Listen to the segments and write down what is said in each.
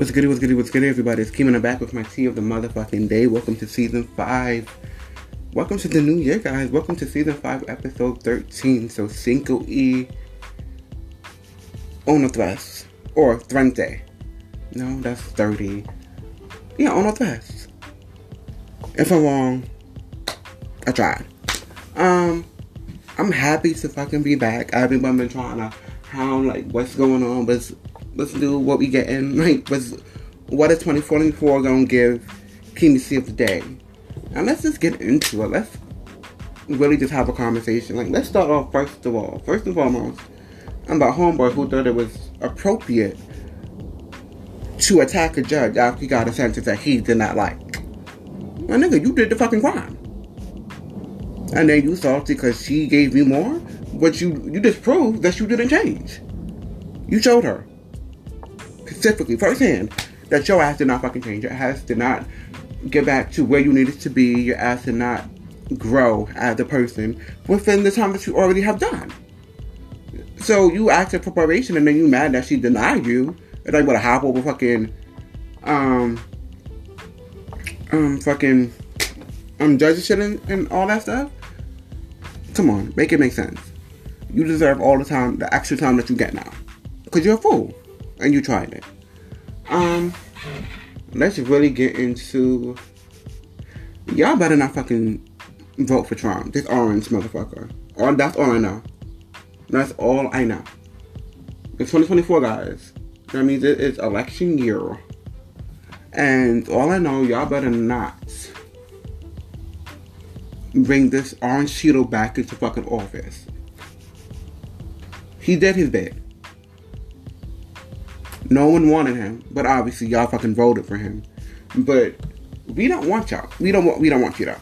What's good, what's good, what's good, everybody? It's Keeming back with my tea of the motherfucking day. Welcome to season 5. Welcome to the new year, guys. Welcome to season 5, episode 13. So, Cinco y uno tres. Or trente. No, that's 30. Yeah, uno tres. If I'm wrong, I tried. Um, I'm happy to fucking be back. I've been, I've been trying to hound, like, what's going on, but let's do what we getting. Like, what's, what is 2024 gonna give Keemy of the day? And let's just get into it. Let's really just have a conversation. Like, let's start off first of all. First and foremost, I'm about homeboy who thought it was appropriate to attack a judge after he got a sentence that he did not like. My nigga, you did the fucking crime. And then you salty because she gave you more, but you you just proved that you didn't change. You showed her specifically firsthand that your ass did not fucking change. Your ass did not get back to where you needed to be. Your ass did not grow as a person within the time that you already have done. So you asked for probation and then you mad that she denied you. It's like what a hop over fucking um um fucking um judges shit and, and all that stuff. Come on, make it make sense. You deserve all the time, the extra time that you get now. Because you're a fool. And you tried it. Um let's really get into y'all better not fucking vote for Trump. This orange motherfucker. All that's all I know. That's all I know. It's 2024, guys. That means it is election year. And all I know, y'all better not bring this orange Cheeto back into fucking office. He did his bit. No one wanted him, but obviously y'all fucking voted for him. But we don't want y'all. We don't want. We don't want you though.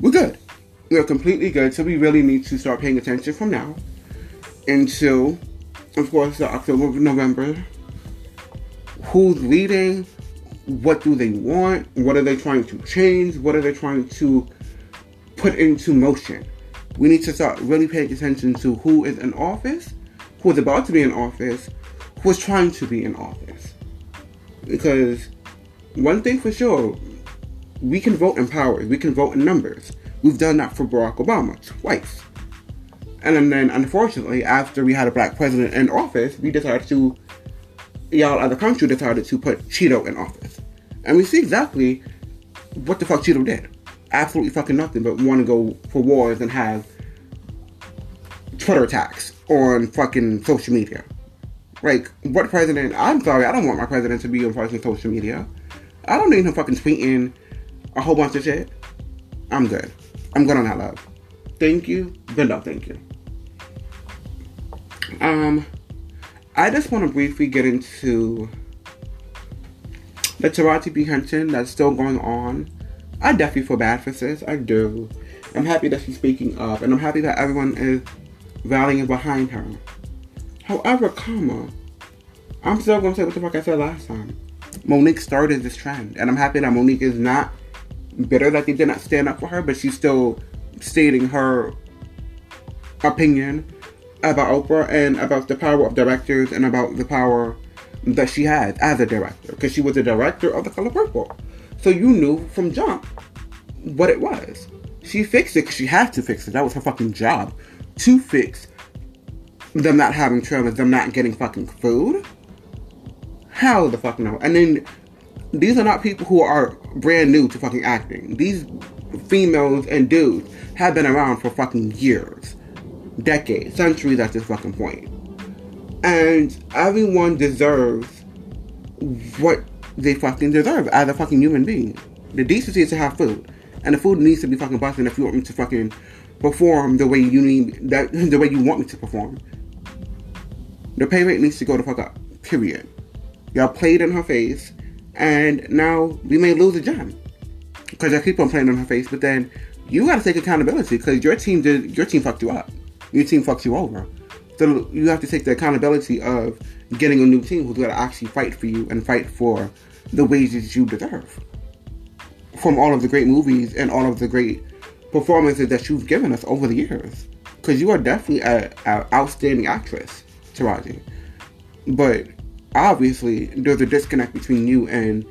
We're good. We're completely good. So we really need to start paying attention from now until, of course, the October, November. Who's leading? What do they want? What are they trying to change? What are they trying to put into motion? We need to start really paying attention to who is in office, who is about to be in office, is trying to be in office. Because one thing for sure, we can vote in powers, we can vote in numbers. We've done that for Barack Obama twice. And then, unfortunately, after we had a black president in office, we decided to, y'all other country decided to put Cheeto in office. And we see exactly what the fuck Cheeto did. Absolutely fucking nothing but want to go for wars and have Twitter attacks on fucking social media. Like, what president? I'm sorry, I don't want my president to be on fucking social media. I don't need him fucking tweeting a whole bunch of shit. I'm good. I'm good on that love. Thank you, but no thank you. Um, I just want to briefly get into the Taraji P. Henson that's still going on. I definitely feel bad for sis. I do. I'm happy that she's speaking up, and I'm happy that everyone is rallying behind her. However, comma, I'm still gonna say what the fuck I said last time. Mo'Nique started this trend, and I'm happy that Mo'Nique is not bitter that they did not stand up for her, but she's still stating her opinion about Oprah and about the power of directors and about the power that she had as a director because she was a director of The Color Purple. So you knew from jump what it was. She fixed it because she had to fix it. That was her fucking job to fix them not having trailers, them not getting fucking food. How the fuck no. And then these are not people who are brand new to fucking acting. These females and dudes have been around for fucking years decades, centuries at this fucking point. And everyone deserves what they fucking deserve as a fucking human being. The decency is to have food. And the food needs to be fucking busting if you want me to fucking perform the way you need that the way you want me to perform. The pay rate needs to go the fuck up. Period. Y'all played in her face, and now we may lose a gem because I keep on playing in her face. But then you got to take accountability because your team did your team fucked you up your team fucks you over. So you have to take the accountability of getting a new team who's going to actually fight for you and fight for the wages you deserve. From all of the great movies and all of the great performances that you've given us over the years. Because you are definitely an outstanding actress, Taraji. But obviously there's a disconnect between you and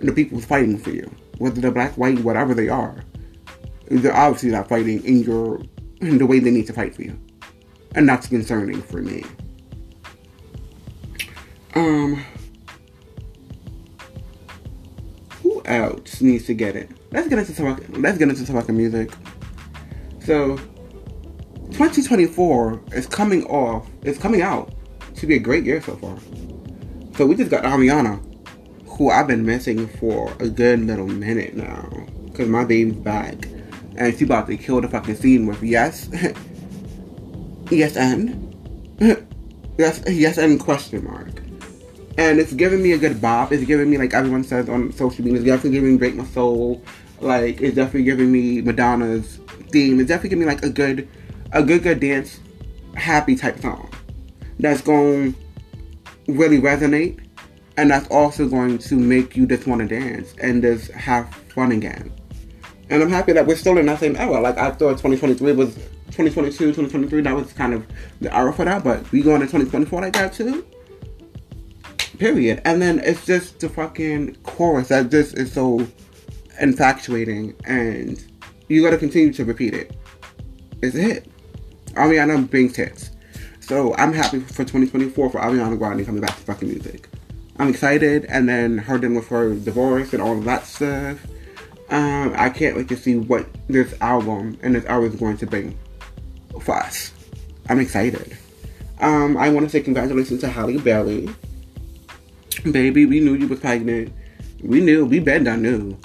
the people fighting for you, whether they're black, white, whatever they are. They're obviously not fighting in your in the way they need to fight for you, and that's concerning for me. Um, who else needs to get it? Let's get into some. Let's get into fucking music. So, 2024 is coming off. It's coming out to be a great year so far. So we just got Ariana, who I've been missing for a good little minute now, because my baby's back, and she about to kill the fucking scene with yes, yes and, yes, yes and question mark. And it's giving me a good bop. It's giving me like everyone says on social media. It's definitely giving me break my soul. Like it's definitely giving me Madonna's theme. It's definitely giving me like a good, a good good dance, happy type song. That's going to really resonate and that's also going to make you just want to dance and just have fun again. And I'm happy that we're still in that same era. Like I thought 2023 was 2022, 2023, that was kind of the era for that, but we go to 2024 like that too. Period. And then it's just the fucking chorus that just is so infatuating and you gotta continue to repeat it. It's a hit. Ariana brings hits. So I'm happy for 2024 for Ariana Grande coming back to fucking music. I'm excited, and then her dealing with her divorce and all of that stuff. Um, I can't wait to see what this album and this album is going to bring for us. I'm excited. Um, I want to say congratulations to Halle Berry. Baby, we knew you was pregnant. We knew, we been done knew.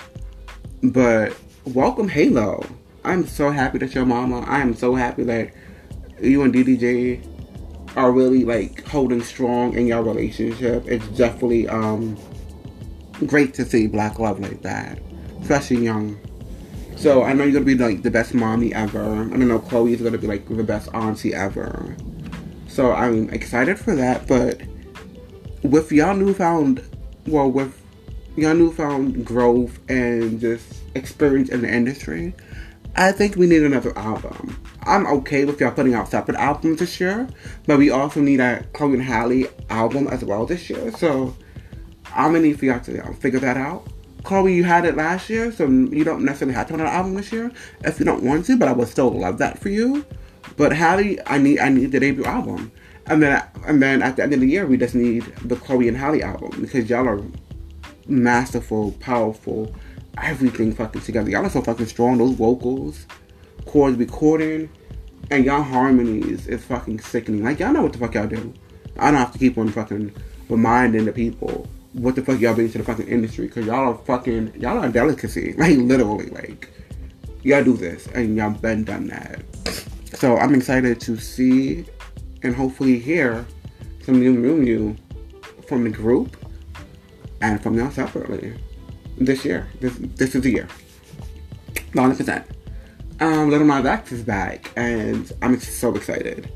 But welcome Halo. I'm so happy that your mama. I am so happy that you and DDG are really like holding strong in your relationship. It's definitely um great to see black love like that, especially young. So I know you're gonna be like the best mommy ever. I don't know Chloe's gonna be like the best auntie ever. So I'm excited for that. But with y'all newfound, well, with y'all newfound growth and just experience in the industry, I think we need another album. I'm okay with y'all putting out separate albums this year, but we also need a Chloe and Halle album as well this year. So I'm gonna need for y'all to um, figure that out. Chloe, you had it last year, so you don't necessarily have to out an album this year if you don't want to, but I would still love that for you. But Halle, I need I need the debut album. And then and then at the end of the year we just need the Chloe and Halle album because y'all are masterful, powerful, everything fucking together. Y'all are so fucking strong. Those vocals, chords recording, and y'all harmonies is fucking sickening. Like y'all know what the fuck y'all do. I don't have to keep on fucking reminding the people what the fuck y'all bring to the fucking industry because y'all are fucking y'all are delicacy. Like literally, like y'all do this and y'all been done that. So I'm excited to see and hopefully hear some new new new from the group and from y'all separately this year. This this is the year. 100%. Um, Lil Nas X is back, and I'm so excited.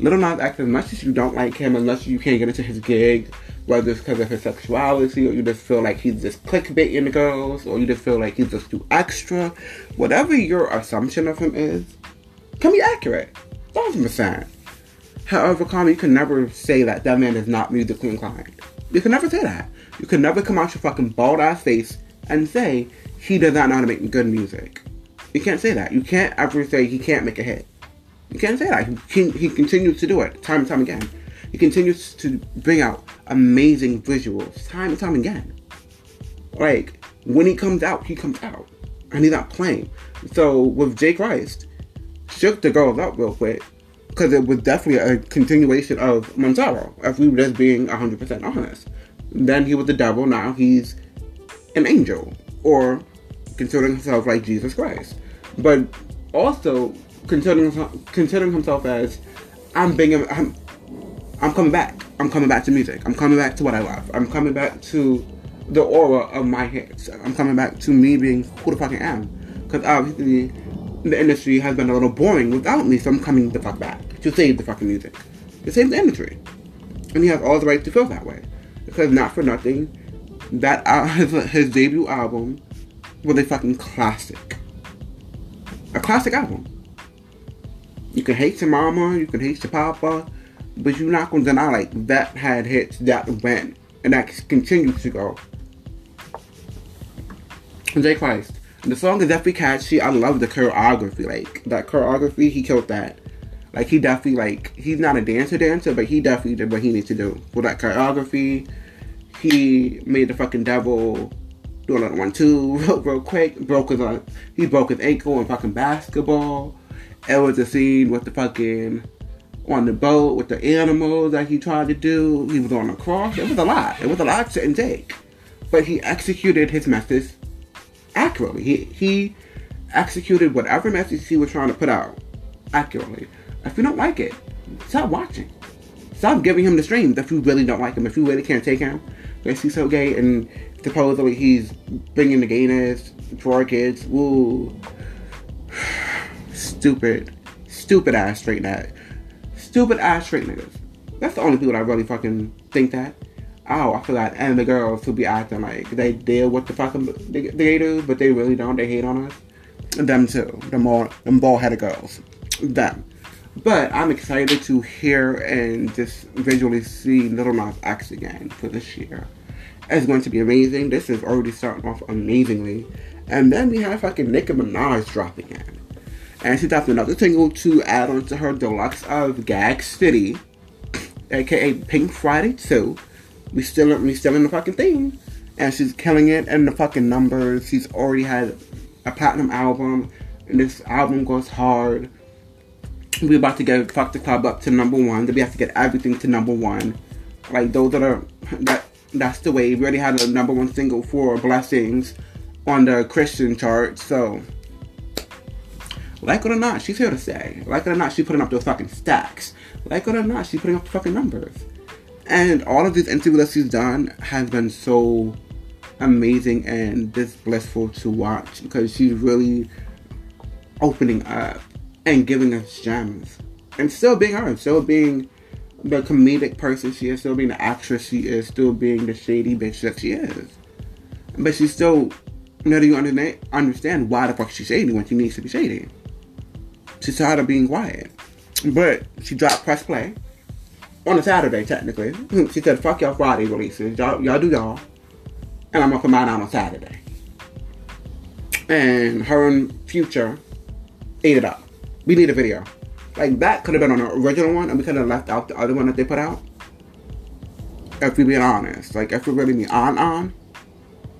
Lil Nas X, as much as you don't like him, unless you can't get into his gig, whether it's because of his sexuality, or you just feel like he's just clickbaiting the girls, or you just feel like he's just too extra, whatever your assumption of him is, can be accurate. Thousand percent. However, Carmen, you can never say that that man is not musically inclined. You can never say that. You can never come out your fucking bald ass face and say he does not know how to make good music. You can't say that. You can't ever say he can't make a hit. You can't say that. He, he continues to do it time and time again. He continues to bring out amazing visuals time and time again. Like, when he comes out, he comes out. And he's not playing. So, with J Christ, shook the girls up real quick. Because it was definitely a continuation of Montero, if we were just being 100% honest. Then he was the devil, now he's an angel. Or considering himself like Jesus Christ. But also considering considering himself as I'm being I'm I'm coming back. I'm coming back to music. I'm coming back to what I love. I'm coming back to the aura of my hits. I'm coming back to me being who the fuck I am. Because obviously the industry has been a little boring without me, so I'm coming the fuck back to save the fucking music. To save the industry. And he has all the right to feel that way. Because not for nothing, that uh, his, his debut album was a fucking classic. A classic album. You can hate your mama, you can hate your papa, But you're not gonna deny like that had hits that went and that continues to go. J Christ. The song is definitely catchy. I love the choreography. Like that choreography, he killed that. Like he definitely like he's not a dancer dancer, but he definitely did what he needs to do With that choreography. He made the fucking devil do another one too, real quick. Broke his uh, he broke his ankle in fucking basketball. It was a scene with the fucking on the boat with the animals that he tried to do. He was on the cross. It was a lot. It was a lot to take. But he executed his message accurately. He he executed whatever message he was trying to put out accurately. If you don't like it, stop watching. Stop giving him the streams if you really don't like him. If you really can't take him, because he's so gay and supposedly he's bringing the gayness for our kids. Woo. Stupid, stupid ass straight that. Stupid ass straight niggas. That's the only people that really fucking think that. Oh, I forgot. And the girls who be acting like they deal with the fucking they, they do, but they really don't. They hate on us. Them too. Them all them bald headed girls. Them. But I'm excited to hear and just visually see Lil Nas X again for this year. It's going to be amazing. This is already starting off amazingly. And then we have fucking Nicki Minaj dropping in. And she dropped another single to add on to her deluxe of Gag City, aka Pink Friday 2. We still we still in the fucking thing. And she's killing it in the fucking numbers. She's already had a platinum album. And this album goes hard we're about to get fuck the club up to number one. Then we have to get everything to number one. Like those that are that that's the way. We already had a number one single for Blessings on the Christian chart, so like it or not, she's here to stay. Like it or not, she's putting up those fucking stacks. Like it or not, she's putting up the fucking numbers. And all of these interviews that she's done has been so amazing and just blissful to watch because she's really opening up and giving us gems. And still being her, still being the comedic person she is, still being the actress she is, still being the shady bitch that she is. But she's still letting you understand why the fuck she's shady when she needs to be shady. She's tired of being quiet. But she dropped press play on a Saturday, technically. She said, fuck y'all Friday releases. Y'all, y'all do y'all. And I'm gonna come out on a Saturday. And her and Future ate it up. We need a video. Like that could have been on the original one, and we could have left out the other one that they put out. If we being honest, like if we really be on on,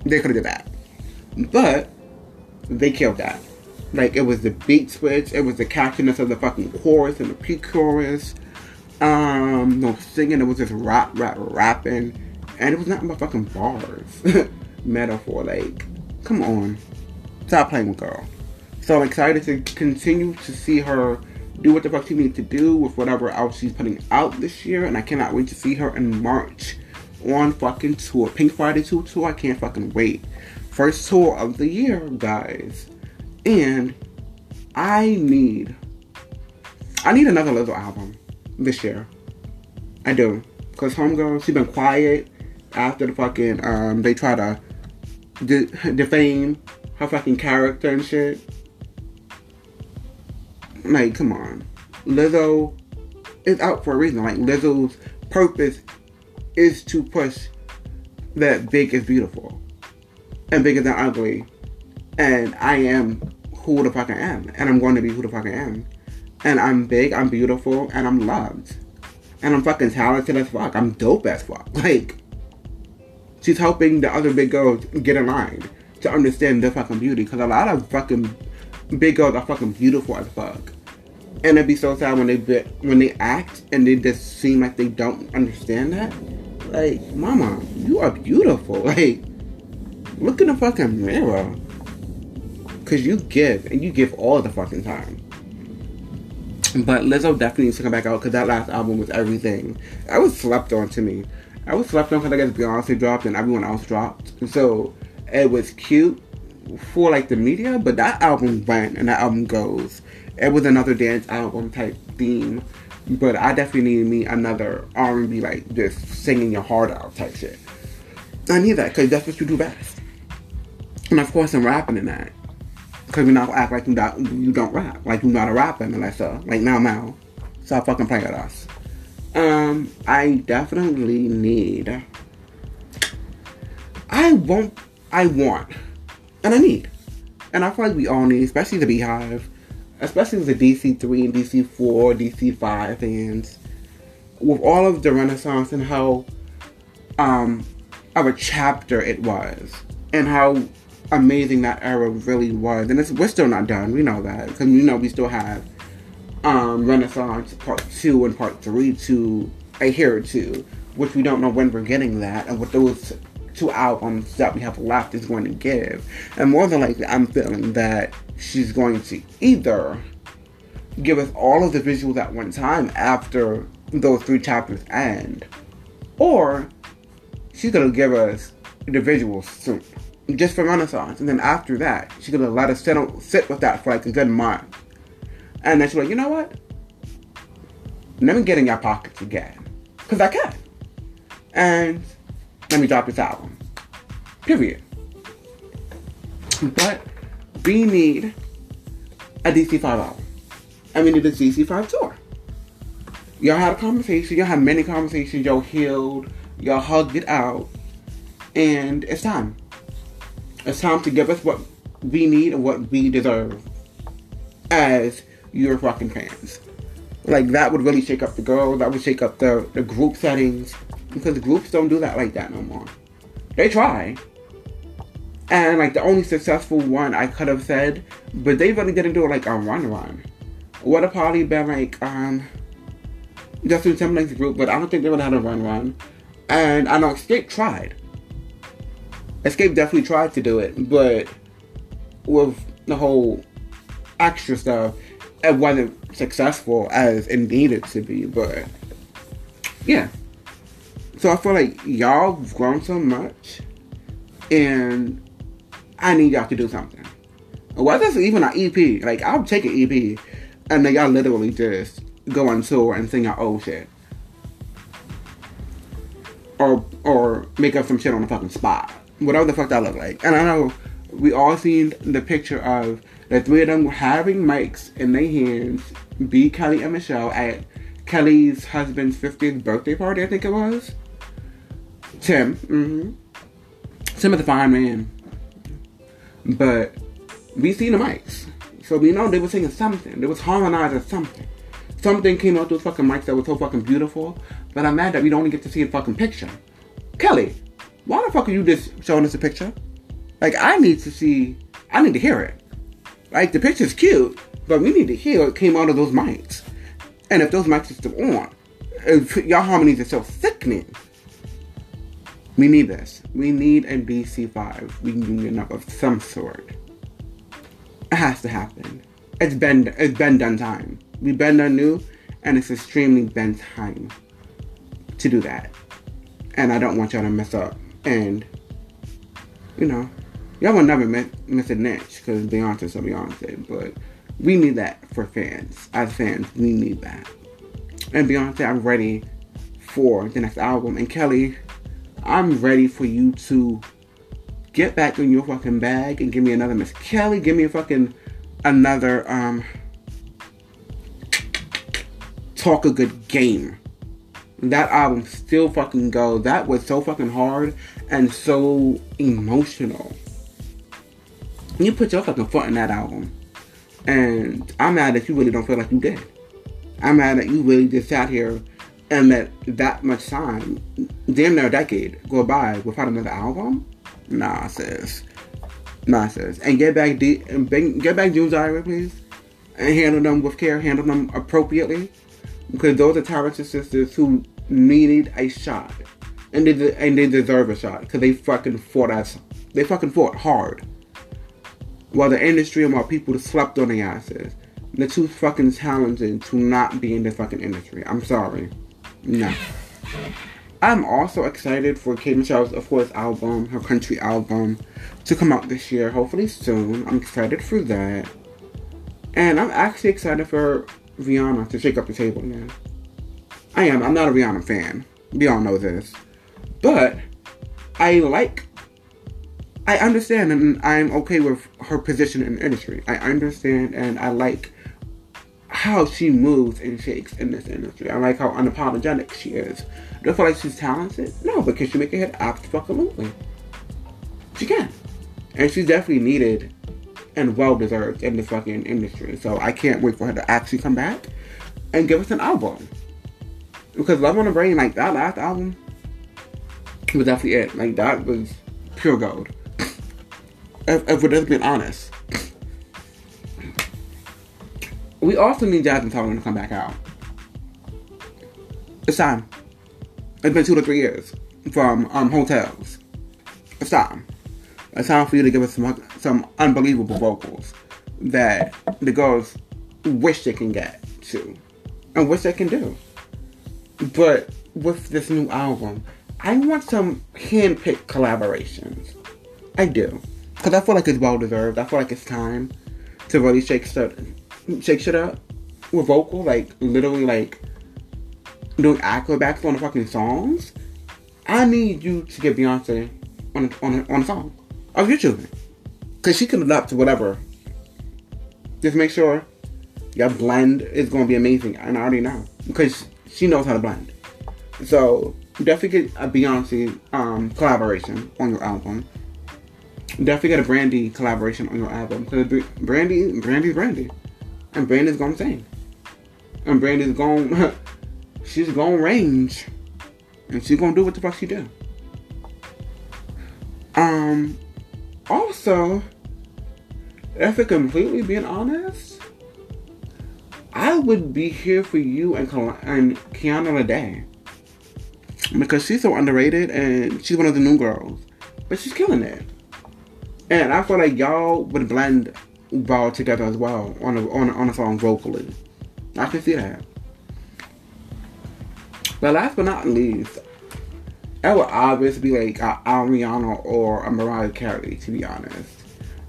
they could have did that. But they killed that. Like it was the beat switch, it was the catchiness of the fucking chorus and the pre-chorus. Um, no singing, it was just rap, rap, rapping, and it was not my fucking bars. Metaphor, like, come on, stop playing with girl. So I'm excited to continue to see her do what the fuck she needs to do with whatever else she's putting out this year. And I cannot wait to see her in March on fucking tour. Pink Friday 2 tour. I can't fucking wait. First tour of the year, guys. And I need I need another Lizzo album this year. I do. Cause Homegirl, she been quiet after the fucking um they try to de- defame her fucking character and shit. Like, come on. Lizzo is out for a reason. Like, Lizzo's purpose is to push that big is beautiful and bigger than ugly. And I am who the fuck I am. And I'm going to be who the fuck I am. And I'm big, I'm beautiful, and I'm loved. And I'm fucking talented as fuck. I'm dope as fuck. Like, she's helping the other big girls get in line to understand their fucking beauty. Because a lot of fucking big girls are fucking beautiful as fuck. And it'd be so sad when they be, when they act and they just seem like they don't understand that. Like, mama, you are beautiful. Like, look in the fucking mirror. Cause you give and you give all the fucking time. But Lizzo definitely needs to come back out because that last album was everything. I was slept on to me. I was slept on because I guess Beyonce dropped and everyone else dropped. So it was cute for like the media, but that album went and that album goes. It was another dance album type theme, but I definitely need me another R&B like just singing your heart out type shit. I need that because that's what you do best. And of course, I'm rapping in that because we not act like you don't you don't rap like you're not a rapper uh like now now. Stop fucking playing with us. Um, I definitely need. I won't. I want, and I need, and I feel like we all need, especially the Beehive, especially the DC three and DC four, DC five fans, with all of the Renaissance and how um of a chapter it was, and how amazing that era really was. And it's, we're still not done. We know that because you know we still have um, Renaissance Part Two and Part Three to adhere to, which we don't know when we're getting that, and what those two albums that we have left is going to give. And more than likely, I'm feeling that she's going to either give us all of the visuals at one time after those three chapters end, or she's gonna give us the visuals soon, just for Renaissance, and then after that, she's gonna let us sit, sit with that for like a good month and then she's like, you know what? Let me get in your pockets again. Because I can. And let me drop this album. Period. But we need a DC5 album. And we need a DC5 tour. Y'all had a conversation, y'all had many conversations, y'all healed, y'all hugged it out, and it's time. It's time to give us what we need and what we deserve as your fucking fans. Like that would really shake up the girls. That would shake up the the group settings because groups don't do that like that no more. They try, and like the only successful one I could have said, but they really didn't do it like a run run. Would have probably been like um Justin Timberlake's group, but I don't think they would have had a run run. And I know Xscape tried. Xscape definitely tried to do it, but with the whole extra stuff, it wasn't successful as it needed to be, but yeah. So I feel like y'all grown so much, and I need y'all to do something. Whether it's even an EP, like I'll take an EP, and then y'all literally just go on tour and sing your old shit, or or make up some shit on the fucking spot, whatever the fuck that look like. And I know we all seen the picture of the three of them having mics in their hands, B. Kelly and Michelle at Kelly's husband's 50th birthday party, I think it was. Tim. Mm-hmm. Tim is a fine man. But we seen the mics. So we know they were singing something. They was harmonizing something. Something came out those fucking mics that was so fucking beautiful. But I'm mad that we don't even get to see a fucking picture. Kelly, why the fuck are you just showing us a picture? Like I need to see I need to hear it. Like the picture's cute, but we need to hear what came out of those mics. And if those mics are still on, if y'all harmonies are so sickening, we need this. We need a DC5 reunion of some sort. It has to happen. It's been it's been done time. We've been done new, and it's extremely been time to do that. And I don't want y'all to mess up. And you know, y'all will never miss, miss a niche because Beyonce's a Beyonce, but we need that for fans. As fans, we need that. And Beyonce, I'm ready for the next album. And Kelly, I'm ready for you to get back in your fucking bag and give me another Miss Kelly. Give me a fucking another um talk a good game. That album still fucking go. That was so fucking hard and so emotional. You put your fucking foot in that album. And I'm mad that you really don't feel like you did. I'm mad that you really just sat here and let that much time, damn near a decade, go by without another album. Nah, sis. Nah, sis. And get back, D- and get back June's Diary, please, and handle them with care, handle them appropriately, because those are talented sisters who needed a shot, and they and they deserve a shot because they fucking fought us. They fucking fought hard while the industry and while people slept on their asses. They're too fucking talented to not be in the fucking industry. I'm sorry. No. I'm also excited for K Michelle's, of course, album, her country album, to come out this year, hopefully soon. I'm excited for that. And I'm actually excited for Rihanna to shake up the table again. I am. I'm not a Rihanna fan. We all know this. But I like I understand and I'm okay with her position in the industry. I understand and I like how she moves and shakes in this industry. I like how unapologetic she is. Do I feel like she's talented? No, because she make it hit absolutely. She can. And she's definitely needed and well deserved in this fucking industry. So I can't wait for her to actually come back and give us an album. Because Love on the Brain, like that last album, was definitely it. Like that was pure gold. if, if we're just being honest. We also need Jazmine Sullivan to come back out. It's time. It's been two to three years from um, Tales. It's time. It's time for you to give us some some unbelievable vocals that the girls wish they can get to and wish they can do. But with this new album, I want some hand-picked collaborations. I do. Because I feel like it's well deserved. I feel like it's time to really shake shit, shake shit up with vocal, like literally like doing acrobats on the fucking songs. I need you to get Beyonce on a, on a, on a song of your children. Because she can adapt to whatever. Just make sure your blend is to be amazing. And I already know. Because she knows how to blend. So, definitely get a Beyonce um, collaboration on your album. Definitely get a Brandy collaboration on your album. Because Brandy, Brandy's Brandy. And Brandy's going to sing. And Brandy's gonna she's to range. And she's to do what the fuck she do. Um, also, if I completely being honest, I would be here for you and, and Kiana Lede. Because she's so underrated and she's one of the new girls. But she's killing it. And I feel like y'all would blend well together as well on a, on a, on a song vocally. I can see that. But last but not least, it would obviously be like a Ariana or a Mariah Carey, to be honest.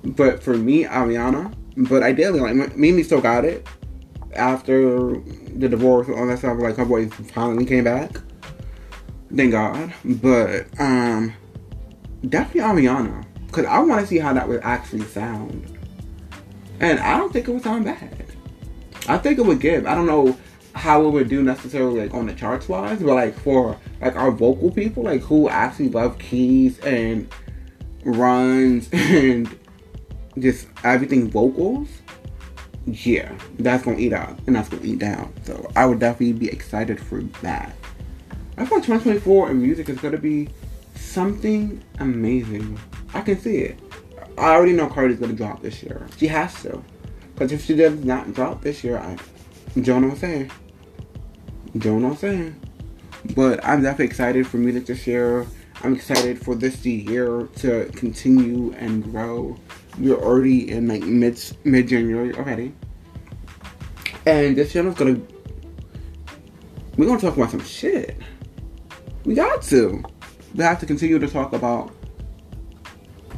But for me, Ariana. But ideally, like Mimi still got it after the divorce and all that stuff. Like her voice finally came back. Thank God. But um, definitely Ariana, because I want to see how that would actually sound. And I don't think it would sound bad. I think it would give. I don't know how it would do necessarily like on the charts wise, but like for like our vocal people, like who actually love keys and runs and just everything vocals, yeah, that's gonna eat up and that's gonna eat down. So I would definitely be excited for that. I thought 2024 in music is gonna be something amazing. I can see it. I already know Cardi's gonna drop this year. She has to. Because if she does not drop this year, I Joe know what I'm saying. Joe know what I'm saying. But I'm definitely excited for music this year. I'm excited for this year to continue and grow. We're already in like mid mid January already. And this channel's gonna we're gonna talk about some shit. We got to. We have to continue to talk about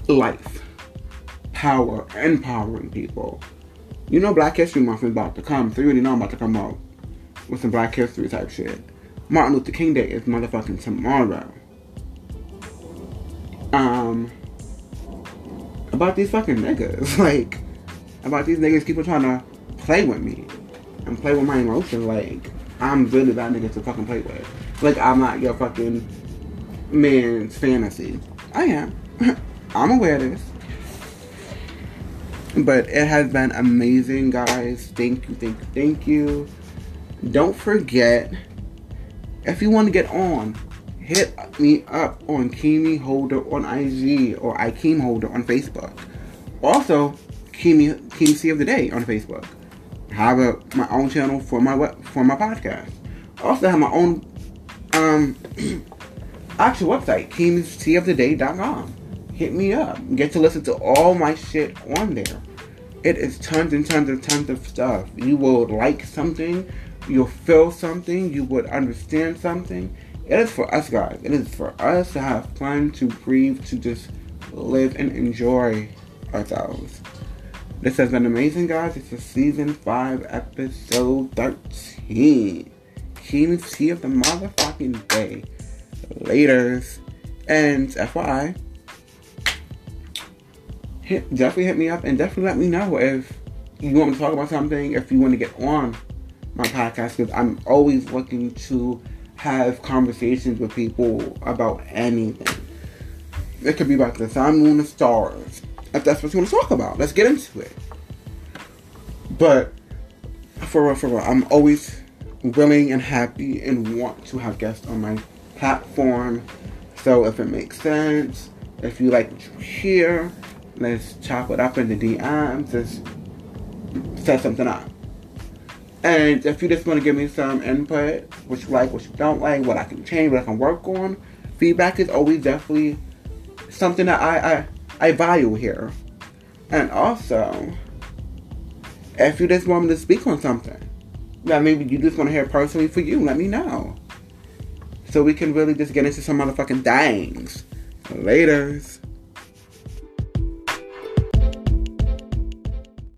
life, power, empowering people. You know Black History Month is about to come, so you already know I'm about to come out with some Black History type shit. Martin Luther King Day is motherfucking tomorrow. Um, about these fucking niggas, like, about these niggas people trying to play with me and play with my emotions. Like, I'm really that nigga to fucking play with. Like, I'm not your fucking man's fantasy. I am. I'm aware of this. But it has been amazing, guys. Thank you, thank you, thank you. Don't forget, if you want to get on, hit me up on Kimi Holder on IG or Ikeem Holder on Facebook. Also, Kimi Kimi C of the Day on Facebook. I Have a, my own channel for my web, for my podcast. I Also have my own um actual website, KimiCoftheDay.com hit me up. Get to listen to all my shit on there. It is tons and tons and tons of stuff. You will like something, you'll feel something, you would understand something. It is for us guys. It is for us to have fun, to breathe, to just live and enjoy ourselves. This has been amazing, guys. It's a season 5, episode 13. Kimi C of the motherfucking day. Laters. And FYI, hit, definitely hit me up and definitely let me know if you want me to talk about something, if you want to get on my podcast, because I'm always looking to have conversations with people about anything. It could be about the sun, moon, and stars. If that's what you want to talk about, let's get into it. But for real, for real, I'm always willing and happy and want to have guests on my platform. So if it makes sense, if you like what you hear, let's chop it up in the DMs. Just set something up. And if you just want to give me some input, what you like, what you don't like, what I can change, what I can work on, feedback is always definitely something that I, I, I value here. And also, if you just want me to speak on something that maybe you just want to hear personally for you, let me know. So we can really just get into some motherfucking things. Laters.